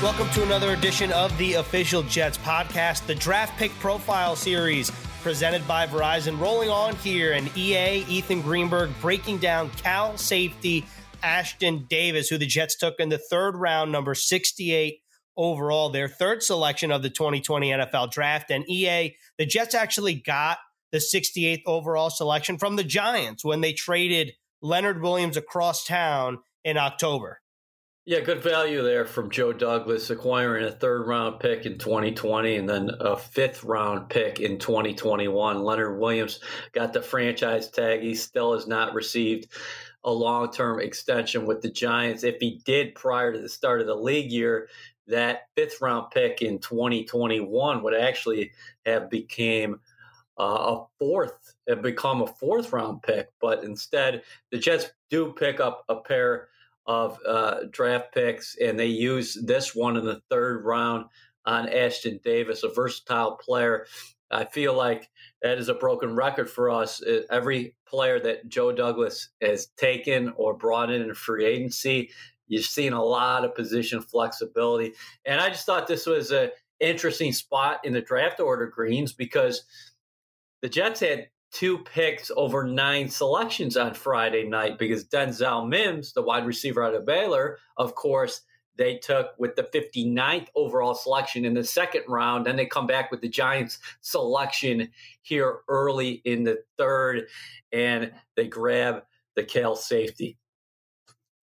Welcome to another edition of the Official Jets podcast, the Draft Pick Profile Series presented by Verizon. Rolling on here, and EA, Ethan Greenberg breaking down Cal safety Ashtyn Davis, who the Jets took in the third round, number 68 overall, their third selection of the 2020 NFL draft. And EA, the Jets actually got the 68th overall selection from the Giants when they traded Leonard Williams across town in October. Yeah, good value there from Joe Douglas acquiring a third round pick in 2020 and then a fifth round pick in 2021. Leonard Williams got the franchise tag. He still has not received a long term extension with the Giants. If he did prior to the start of the league year, that fifth round pick in 2021 would actually have became uh, a fourth, have become a fourth round pick. But instead, the Jets do pick up a pair of uh, draft picks, and they use this one in the third round on Ashtyn Davis, a versatile player. I feel like that is a broken record for us. Uh, every player that Joe Douglas has taken or brought in in free agency, you've seen a lot of position flexibility. And I just thought this was an interesting spot in the draft order, Greens, because the Jets had two picks over nine selections on Friday night because Denzel Mims, the wide receiver out of Baylor, of course, they took with the 59th overall selection in the second round. Then they come back with the Giants selection here early in the third, and they grab the Cal safety.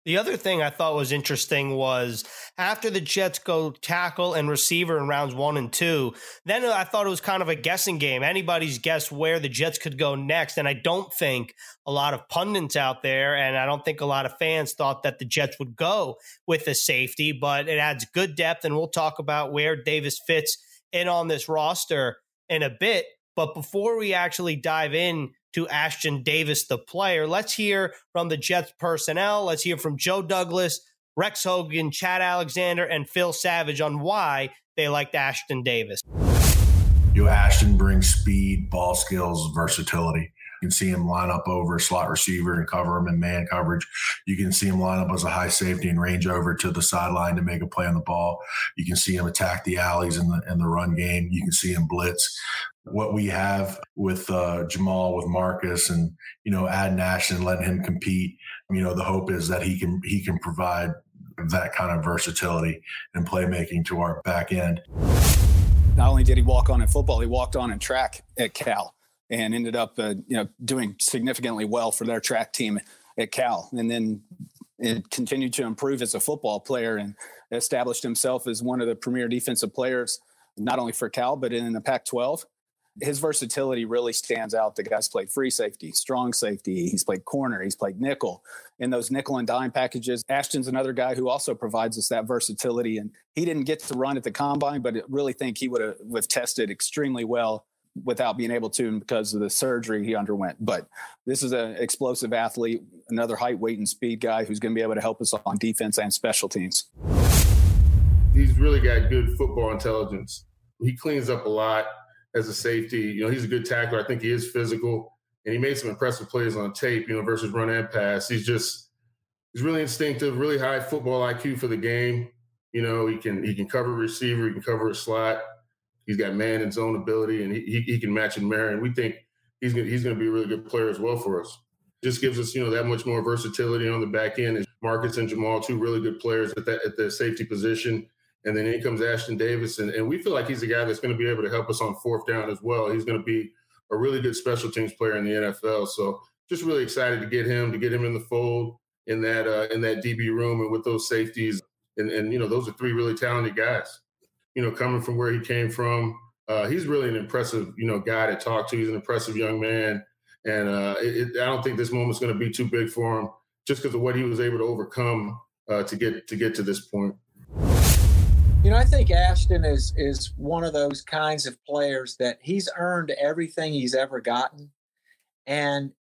The other thing I thought was interesting was after the Jets go tackle and receiver in rounds one and two, then I thought it was kind of a guessing game. Anybody's guess where the Jets could go next. And I don't think a lot of pundits out there, and I don't think a lot of fans thought that the Jets would go with a safety, but it adds good depth. And we'll talk about where Davis fits in on this roster in a bit. But before we actually dive in to Ashtyn Davis, the player. Let's hear from the Jets personnel. Let's hear from Joe Douglas, Rex Hogan, Chad Alexander, and Phil Savage on why they liked Ashtyn Davis. You know, Ashtyn brings speed, ball skills, versatility. You can see him line up over slot receiver and cover him in man coverage. You can see him line up as a high safety and range over to the sideline to make a play on the ball. You can see him attack the alleys in the in the run game. You can see him blitz what we have with uh, Jamal, with Marcus, and you know, add Nash and letting him compete. You know, the hope is that he can he can provide that kind of versatility and playmaking to our back end. Not only did he walk on in football, he walked on in track at Cal and ended up, uh, you know, doing significantly well for their track team at Cal, and then it continued to improve as a football player and established himself as one of the premier defensive players, not only for Cal but in the Pac-12 his versatility really stands out. The guy's played free safety, strong safety. He's played corner. He's played nickel. In those nickel and dime packages, Ashtyn's another guy who also provides us that versatility. And he didn't get to run at the combine, but I really think he would have, have tested extremely well without being able to because of the surgery he underwent. But this is an explosive athlete, another height, weight, and speed guy who's going to be able to help us on defense and special teams. He's really got good football intelligence. He cleans up a lot as a safety. You know, he's a good tackler. I think he is physical, and he made some impressive plays on tape. You know, versus run and pass. He's just he's really instinctive, really high football IQ for the game. You know, he can he can cover a receiver, he can cover a slot. He's got man and zone ability, and he, he, can match and marry. And we think he's gonna, he's going to be a really good player as well for us. Just gives us you know that much more versatility on the back end. And Marcus and Jamal, two really good players at that at the safety position. And then in comes Ashtyn Davis, and, and we feel like he's a guy that's going to be able to help us on fourth down as well. He's going to be a really good special teams player in the NFL. So just really excited to get him to get him in the fold in that uh, in that DB room and with those safeties. And, and you know those are three really talented guys. You know, coming from where he came from, uh, he's really an impressive you know guy to talk to. He's an impressive young man, and uh, it, I don't think this moment's going to be too big for him just because of what he was able to overcome uh, to get to get to this point. You know, I think Ashtyn is is one of those kinds of players that he's earned everything he's ever gotten. And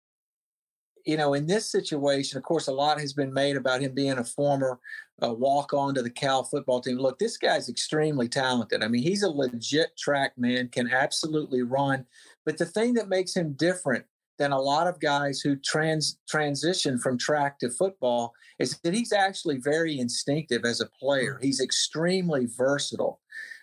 you know, in this situation, of course, a lot has been made about him being a former uh, walk on to the Cal football team. Look, this guy's extremely talented. I mean, he's a legit track man, can absolutely run. But the thing that makes him different than a lot of guys who trans transition from track to football is that he's actually very instinctive as a player. He's extremely versatile.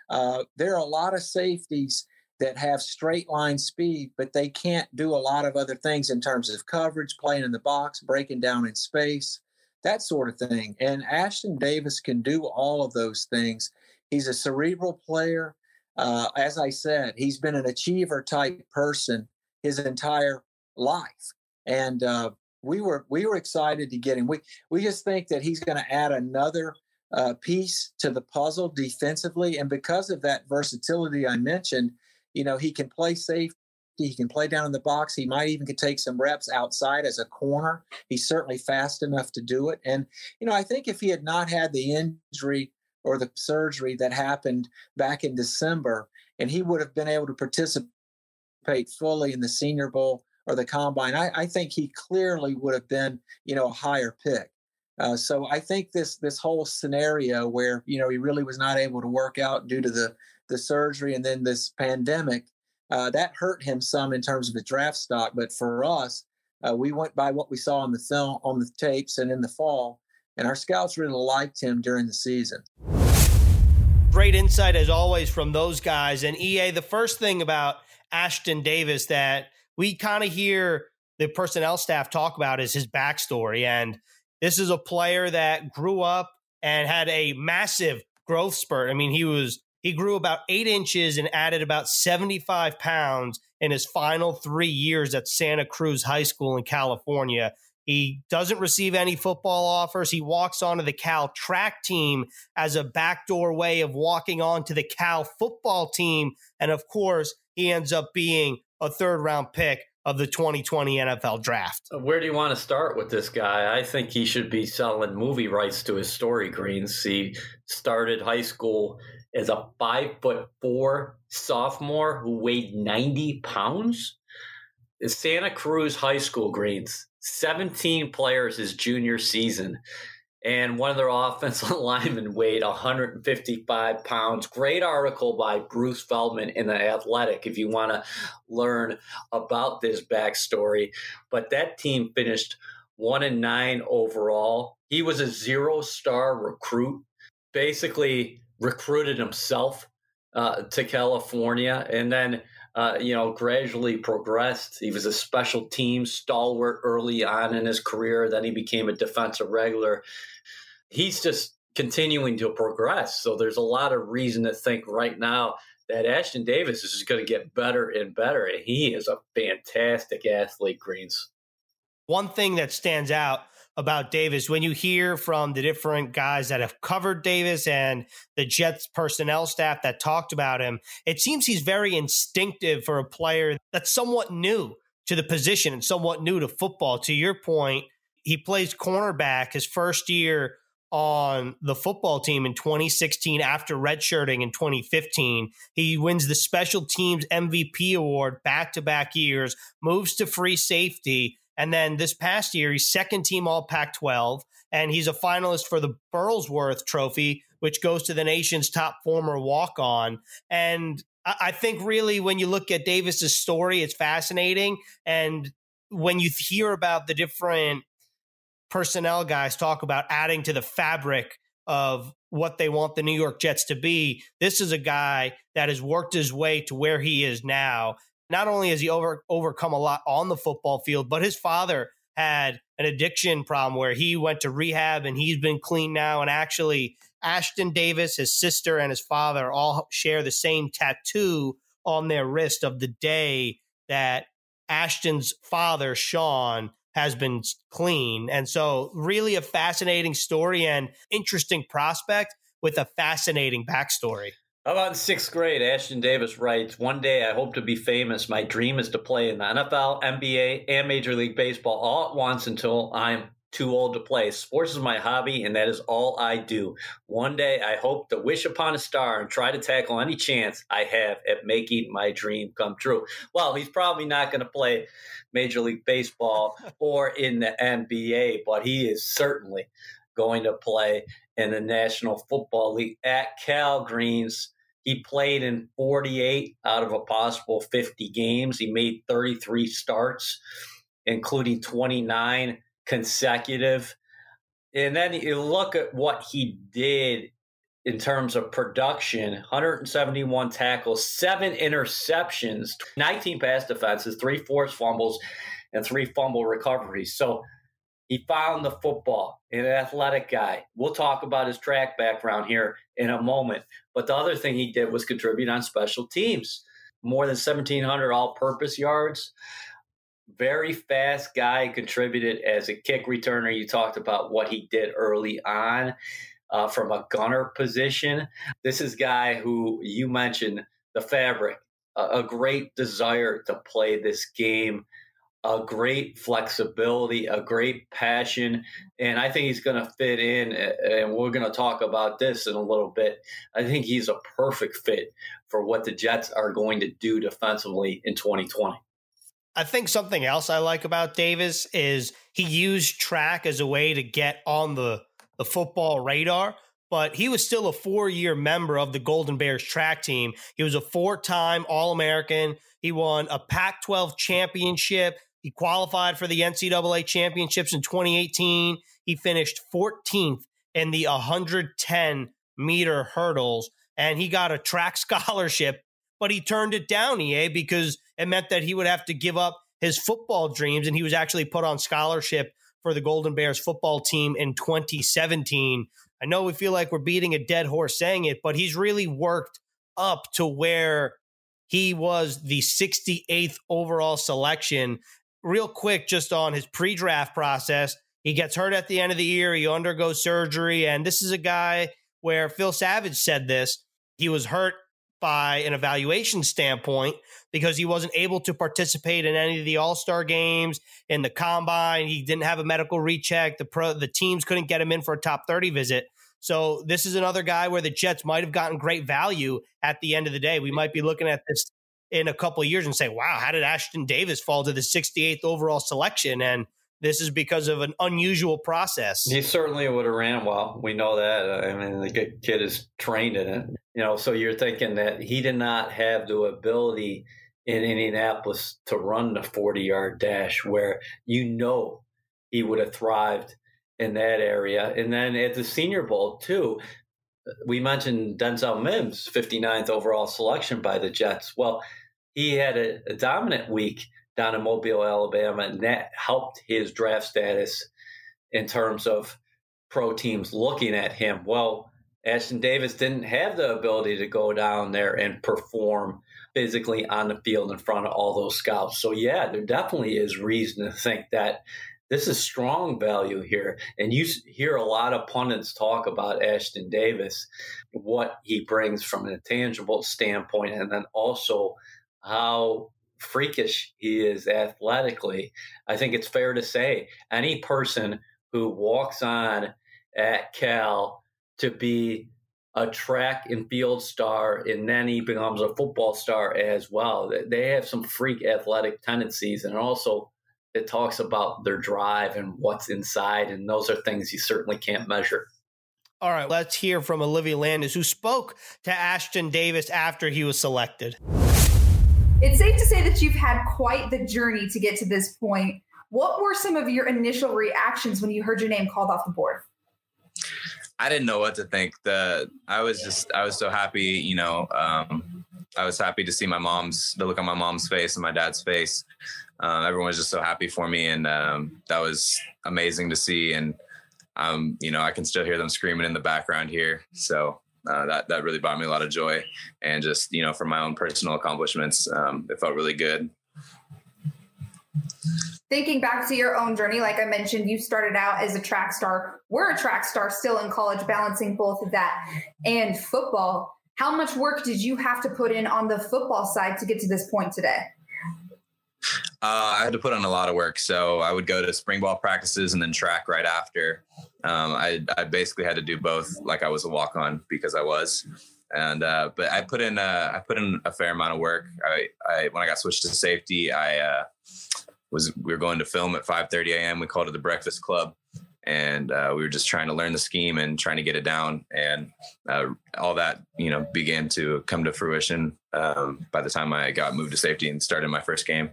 Uh, there are a lot of safeties that have straight line speed, but they can't do a lot of other things in terms of coverage, playing in the box, breaking down in space, that sort of thing. And Ashtyn Davis can do all of those things. He's a cerebral player. Uh, as I said, he's been an achiever type person his entire life, and uh, we were we were excited to get him. We we just think that he's going to add another uh, piece to the puzzle defensively, and because of that versatility I mentioned, you know he can play safe. He can play down in the box. He might even could take some reps outside as a corner. He's certainly fast enough to do it. And you know, I think if he had not had the injury or the surgery that happened back in December, and he would have been able to participate fully in the Senior Bowl or the Combine, I, I think he clearly would have been, you know, a higher pick. Uh, so I think this this whole scenario where you know he really was not able to work out due to the the surgery and then this pandemic uh, that hurt him some in terms of the draft stock. But for us, uh, we went by what we saw on the film on the tapes and in the fall, and our scouts really liked him during the season. Great insight as always from those guys. And EA, the first thing about Ashtyn Davis that we kind of hear the personnel staff talk about is his backstory. And this is a player that grew up and had a massive growth spurt. I mean, he was he grew about eight inches and added about 75 pounds in his final three years at Santa Cruz High School in California. He doesn't receive any football offers. He walks onto the Cal track team as a backdoor way of walking onto the Cal football team. And of course, he ends up being a third round pick of the 2020 NFL draft. Where do you want to start with this guy? I think he should be selling movie rights to his story, Greens. He started high school as a five foot four sophomore who weighed 90 pounds. The Santa Cruz High School Greens 17 players his junior season. And one of their offensive linemen weighed 155 pounds. Great article by Bruce Feldman in The Athletic if you want to learn about this backstory. But that team finished one and nine overall. He was a zero star recruit, basically recruited himself uh, to California. And then uh, you know, gradually progressed. He was a special team stalwart early on in his career. Then he became a defensive regular. He's just continuing to progress. So there's a lot of reason to think right now that Ashtyn Davis is going to get better and better. And he is a fantastic athlete, Greens. One thing that stands out about Davis when you hear from the different guys that have covered Davis and the Jets personnel staff that talked about him. It seems he's very instinctive for a player that's somewhat new to the position and somewhat new to football. To your point, he plays cornerback his first year on the football team in 2016 after redshirting in 2015. He wins the special teams MVP award back to back years, moves to free safety, and then this past year, he's second team All Pac 12, and he's a finalist for the Burlsworth Trophy, which goes to the nation's top former walk on. And I think really when you look at Davis's story, it's fascinating. And when you hear about the different personnel guys talk about adding to the fabric of what they want the New York Jets to be, this is a guy that has worked his way to where he is now not only has he over, overcome a lot on the football field, but his father had an addiction problem where he went to rehab and he's been clean now. And actually, Ashtyn Davis, his sister, and his father all share the same tattoo on their wrist of the day that Ashtyn's father, Sean, has been clean. And so, really, a fascinating story and interesting prospect with a fascinating backstory. How about in sixth grade? Ashtyn Davis writes One day I hope to be famous. My dream is to play in the NFL, NBA, and Major League Baseball all at once until I'm too old to play. Sports is my hobby, and that is all I do. One day I hope to wish upon a star and try to tackle any chance I have at making my dream come true. Well, he's probably not going to play Major League Baseball or in the NBA, but he is certainly going to play in the National Football League at Cal Greens. He played in 48 out of a possible 50 games. He made 33 starts, including 29 consecutive. And then you look at what he did in terms of production 171 tackles, seven interceptions, 19 pass defenses, three forced fumbles, and three fumble recoveries. So he found the football, an athletic guy. We'll talk about his track background here in a moment. But the other thing he did was contribute on special teams. More than 1,700 all purpose yards. Very fast guy, contributed as a kick returner. You talked about what he did early on uh, from a gunner position. This is guy who you mentioned the fabric, a, a great desire to play this game a great flexibility, a great passion, and I think he's going to fit in. And we're going to talk about this in a little bit. I think he's a perfect fit for what the Jets are going to do defensively in 2020. I think something else I like about Davis is he used track as a way to get on the the football radar, but he was still a four year member of the Golden Bears track team. He was a four time All American. He won a Pac 12 championship. He qualified for the NCAA championships in 2018. He finished 14th in the 110 meter hurdles, and he got a track scholarship, but he turned it down, EA, because it meant that he would have to give up his football dreams, and he was actually put on scholarship for the Golden Bears football team in 2017. I know we feel like we're beating a dead horse saying it, but he's really worked up to where he was the 68th overall selection real quick, just on his pre draft process, he gets hurt at the end of the year. He undergoes surgery. And this is a guy where Phil Savage said this. He was hurt by an evaluation standpoint because he wasn't able to participate in any of the all-star games in the combine he didn't have a medical recheck the pro the teams couldn't get him in for a top 30 visit so this is another guy where the jets might have gotten great value at the end of the day we might be looking at this in a couple of years and say, wow, how did Ashtyn Davis fall to the 68th overall selection? And this is because of an unusual process. He certainly would have ran well. We know that. I mean, the kid is trained in it. You know, so you're thinking that he did not have the ability in Indianapolis to run the 40 yard dash where you know he would have thrived in that area. And then at the Senior Bowl, too, we mentioned Denzel Mims, 59th overall selection by the Jets. Well, he had a, a dominant week down in Mobile, Alabama, and that helped his draft status in terms of pro teams looking at him. Well, Ashtyn Davis didn't have the ability to go down there and perform physically on the field in front of all those scouts. So, yeah, there definitely is reason to think that this is strong value here. And you hear a lot of pundits talk about Ashtyn Davis, what he brings from an intangible standpoint, and then also how freakish he is athletically, I think it's fair to say any person who walks on at Cal to be a track and field star and then he becomes a football star as well. They have some freak athletic tendencies and also it talks about their drive and what's inside and those are things you certainly can't measure. All right, let's hear from Olivia Landis, who spoke to Ashtyn Davis after he was selected. It's safe to say that you've had quite the journey to get to this point. What were some of your initial reactions when you heard your name called off the board? I didn't know what to think. The I was just I was so happy, you know. Um, I was happy to see my mom's the look on my mom's face and my dad's face. Um, everyone was just so happy for me, and um, that was amazing to see. And um, you know, I can still hear them screaming in the background here. So uh, that that really brought me a lot of joy, and just you know, for my own personal accomplishments, um, it felt really good. Thinking back to your own journey, like I mentioned, you started out as a track star. We're a track star still in college, balancing both of that and football. How much work did you have to put in on the football side to get to this point today? Uh, I had to put on a lot of work. So I would go to spring ball practices and then track right after. Um, I, I basically had to do both like I was a walk on because I was. And, uh, but I put in, uh, I put in a fair amount of work. I, I, when I got switched to safety, I, uh, was, we were going to film at 5 30 AM. We called it the breakfast club and uh, we were just trying to learn the scheme and trying to get it down. And uh, all that, you know, began to come to fruition um, by the time I got moved to safety and started my first game.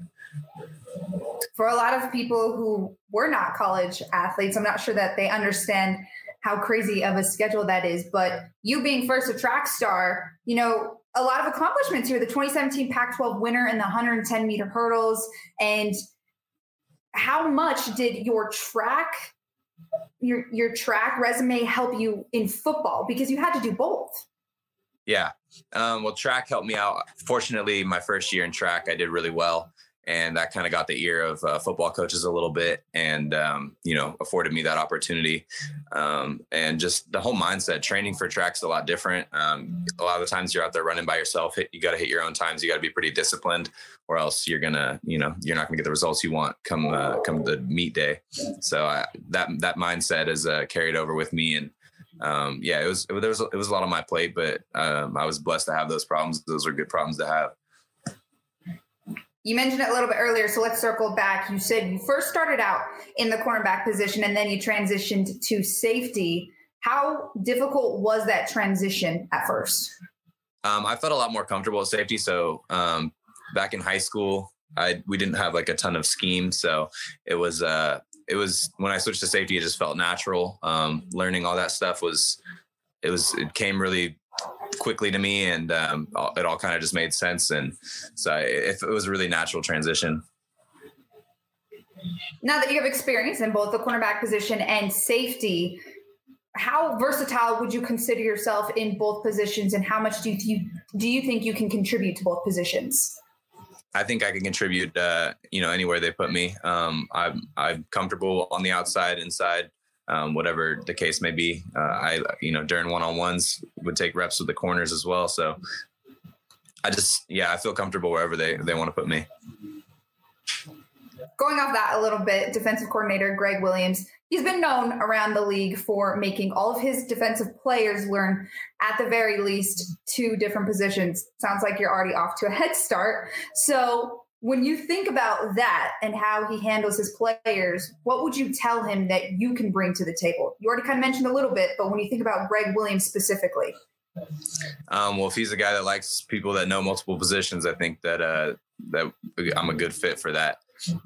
For a lot of people who were not college athletes, I'm not sure that they understand how crazy of a schedule that is. But you being first a track star, you know, a lot of accomplishments here the 2017 Pac 12 winner in the 110 meter hurdles. And how much did your track your your track resume help you in football because you had to do both yeah um, well track helped me out fortunately my first year in track i did really well and that kind of got the ear of uh, football coaches a little bit and um, you know afforded me that opportunity um, and just the whole mindset training for tracks a lot different um, a lot of the times you're out there running by yourself hit, you got to hit your own times you got to be pretty disciplined or else you're gonna you know you're not gonna get the results you want come uh, come the meet day so I, that that mindset is uh, carried over with me and um, yeah, it was, it was, it was a lot on my plate, but, um, I was blessed to have those problems. Those are good problems to have. You mentioned it a little bit earlier, so let's circle back. You said you first started out in the cornerback position and then you transitioned to safety. How difficult was that transition at first? Um, I felt a lot more comfortable at safety. So um, back in high school, I we didn't have like a ton of scheme, so it was uh, it was when I switched to safety, it just felt natural. Um, learning all that stuff was it was it came really quickly to me, and um, it all kind of just made sense. And so it, it was a really natural transition. Now that you have experience in both the cornerback position and safety, how versatile would you consider yourself in both positions, and how much do you do you think you can contribute to both positions? I think I can contribute, uh, you know, anywhere they put me. Um, I'm I'm comfortable on the outside, inside um, whatever the case may be. Uh, I, you know, during one on ones would take reps with the corners as well. So I just, yeah, I feel comfortable wherever they, they want to put me. Going off that a little bit, defensive coordinator Gregg Williams, he's been known around the league for making all of his defensive players learn at the very least two different positions. Sounds like you're already off to a head start. So when you think about that and how he handles his players, what would you tell him that you can bring to the table? You already kind of mentioned a little bit, but when you think about Gregg Williams specifically, um, well, if he's a guy that likes people that know multiple positions, I think that uh, that I'm a good fit for that.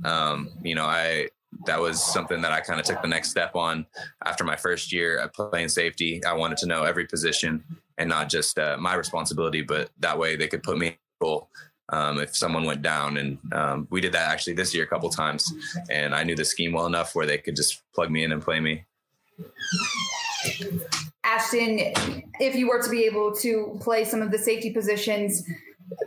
Um, you know, I that was something that I kind of took the next step on after my first year at playing safety. I wanted to know every position and not just uh, my responsibility, but that way they could put me um, if someone went down. And um, we did that actually this year a couple times. And I knew the scheme well enough where they could just plug me in and play me. Ashtyn, if you were to be able to play some of the safety positions,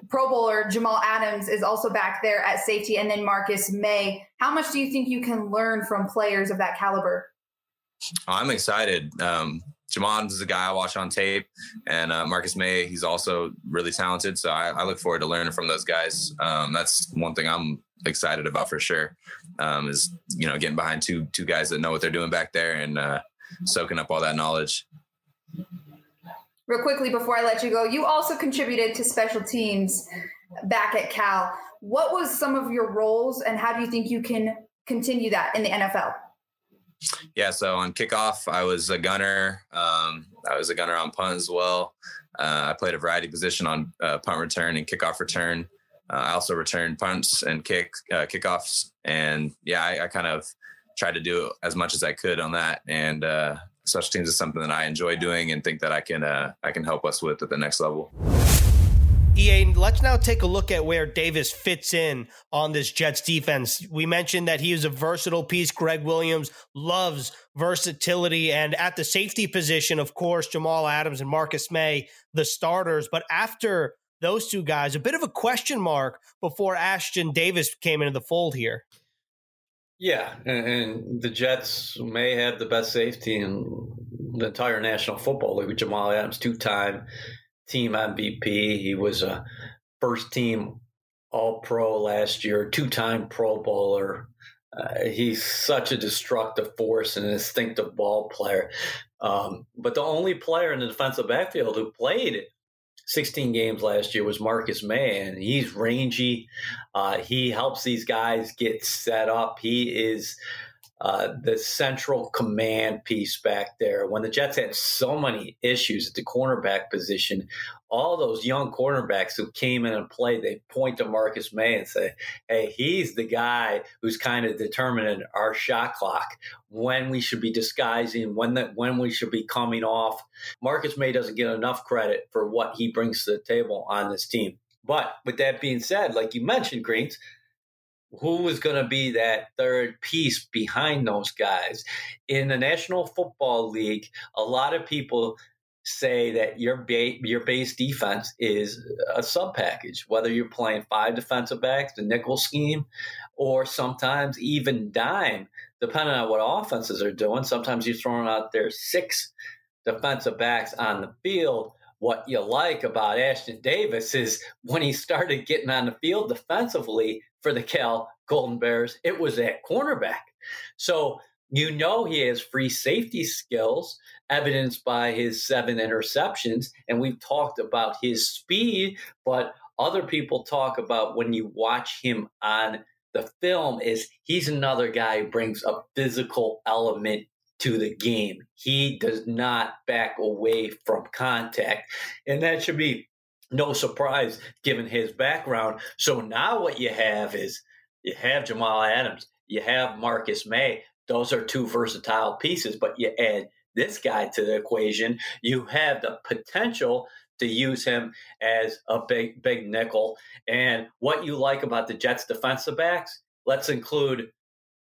Pro Bowler Jamal Adams is also back there at safety, and then Marcus Maye. How much do you think you can learn from players of that caliber? I'm excited. Um, Jamon is a guy I watch on tape, and uh, Marcus Maye, he's also really talented. So I, I, look forward to learning from those guys. Um, that's one thing I'm excited about for sure. Um, is you know getting behind two two guys that know what they're doing back there and uh, soaking up all that knowledge. Real quickly before I let you go, you also contributed to special teams back at Cal. What was some of your roles, and how do you think you can continue that in the NFL? Yeah, so on kickoff, I was a gunner. Um, I was a gunner on punt as well. Uh, I played a variety position on uh, punt return and kickoff return. Uh, I also returned punts and kick uh, kickoffs, and yeah, I, I, kind of tried to do as much as I could on that. And uh, special teams is something that I enjoy doing and think that I can uh, I can help us with at the next level. EA, let's now take a look at where Davis fits in on this Jets defense. We mentioned that he is a versatile piece. Gregg Williams loves versatility. And at the safety position, of course, Jamal Adams and Marcus Maye, the starters. But after those two guys, a bit of a question mark before Ashtyn Davis came into the fold here. Yeah, and, and the Jets may have the best safety in the entire National Football League. Jamal Adams, two-time team MVP. He was a first team All Pro last year, two time Pro Bowler. Uh, he's such a destructive force and an instinctive ball player. Um, but the only player in the defensive backfield who played 16 games last year was Marcus Maye, and he's rangy. Uh, he helps these guys get set up. He is uh, the central command piece back there. When the Jets had so many issues at the cornerback position, all those young cornerbacks who came in and played, they point to Marcus Maye and say, hey, he's the guy who's kind of determining our shot clock, when we should be disguising, when that when we should be coming off. Marcus Maye doesn't get enough credit for what he brings to the table on this team. But with that being said, like you mentioned, Greens, who is going to be that third piece behind those guys in the National Football League? A lot of people say that your ba- your base defense is a sub package, whether you're playing five defensive backs, the nickel scheme, or sometimes even dime, depending on what offenses are doing. Sometimes you're throwing out there six defensive backs on the field. What you like about Ashtyn Davis is when he started getting on the field defensively, for the Cal Golden Bears, it was at cornerback. So you know he has free safety skills, evidenced by his seven interceptions. And we've talked about his speed, but other people talk about when you watch him on the film is he's another guy who brings a physical element to the game. He does not back away from contact. And that should be no surprise given his background. So now what you have is you have Jamal Adams, you have Marcus Maye. Those are two versatile pieces, but you add this guy to the equation, you have the potential to use him as a big, big nickel. And what you like about the Jets defensive backs, let's include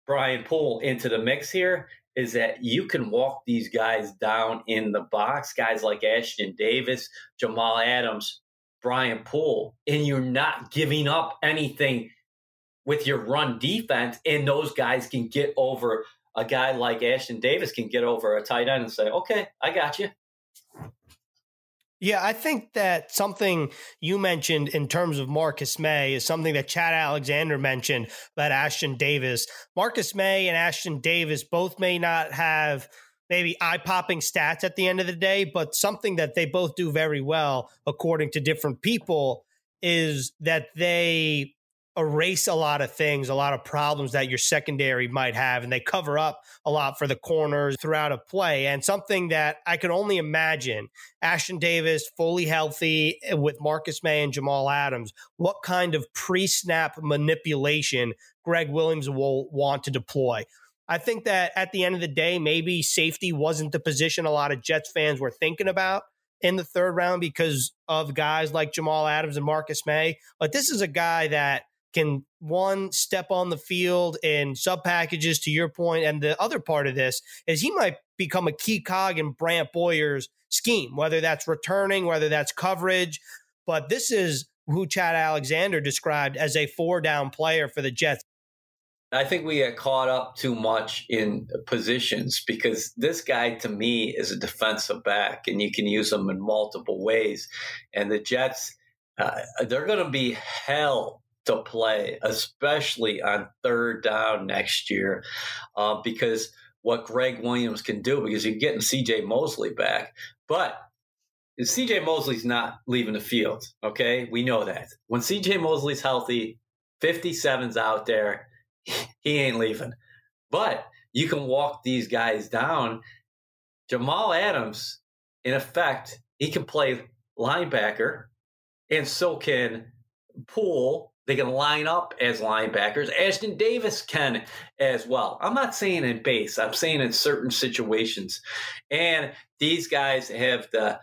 Brian Poole into the mix here, is that you can walk these guys down in the box, guys like Ashtyn Davis, Jamal Adams, Brian Poole, and you're not giving up anything with your run defense, and those guys can get over a guy like Ashtyn Davis can get over a tight end and say, "Okay, I got you." Yeah, I think that something you mentioned in terms of Marcus Maye is something that Chad Alexander mentioned about Ashtyn Davis. Marcus Maye and Ashtyn Davis both may not have maybe eye popping stats at the end of the day, but something that they both do very well, according to different people, is that they erase a lot of things, a lot of problems that your secondary might have, and they cover up a lot for the corners throughout a play. And something that I could only imagine Ashtyn Davis fully healthy eh, with Marcus Maye and Jamal Adams, what kind of pre snap manipulation Gregg Williams will want to deploy. I think that at the end of the day, maybe safety wasn't the position a lot of Jets fans were thinking about in the third round because of guys like Jamal Adams and Marcus Maye. But this is a guy that can one step on the field in sub packages to your point, and the other part of this is he might become a key cog in Brant Boyer's scheme, whether that's returning, whether that's coverage. But this is who Chad Alexander described as a four down player for the Jets. I think we get caught up too much in positions because this guy to me is a defensive back and you can use him in multiple ways. And the Jets, uh, they're going to be hell to play, especially on third down next year, uh, because what Gregg Williams can do, because you're getting CJ Mosley back. But CJ Mosley's not leaving the field, okay? We know that. When CJ Mosley's healthy, 57's out there he ain't leaving. But you can walk these guys down. Jamal Adams, in effect, he can play linebacker, and so can Poole. They can line up as linebackers. Ashtyn Davis can as well. I'm not saying in base, I'm saying in certain situations. And these guys have the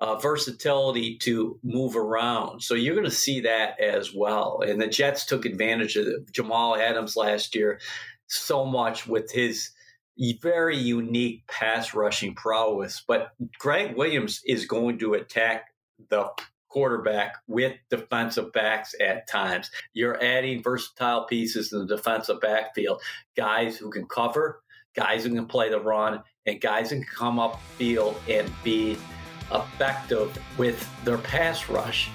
uh, versatility to move around. So you're going to see that as well. And the Jets took advantage of Jamal Adams last year so much with his very unique pass rushing prowess. But Gregg Williams is going to attack the quarterback with defensive backs at times. You're adding versatile pieces in the defensive backfield, guys who can cover, guys who can play the run, and guys who can come up field and be effective with their pass rush.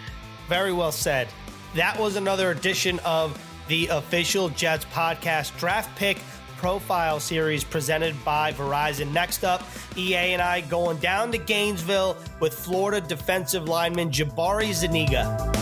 Very well said. That was another edition of the official Jets podcast draft pick profile series presented by Verizon. Next up, EA and I going down to Gainesville with Florida defensive lineman Jabari Zuniga.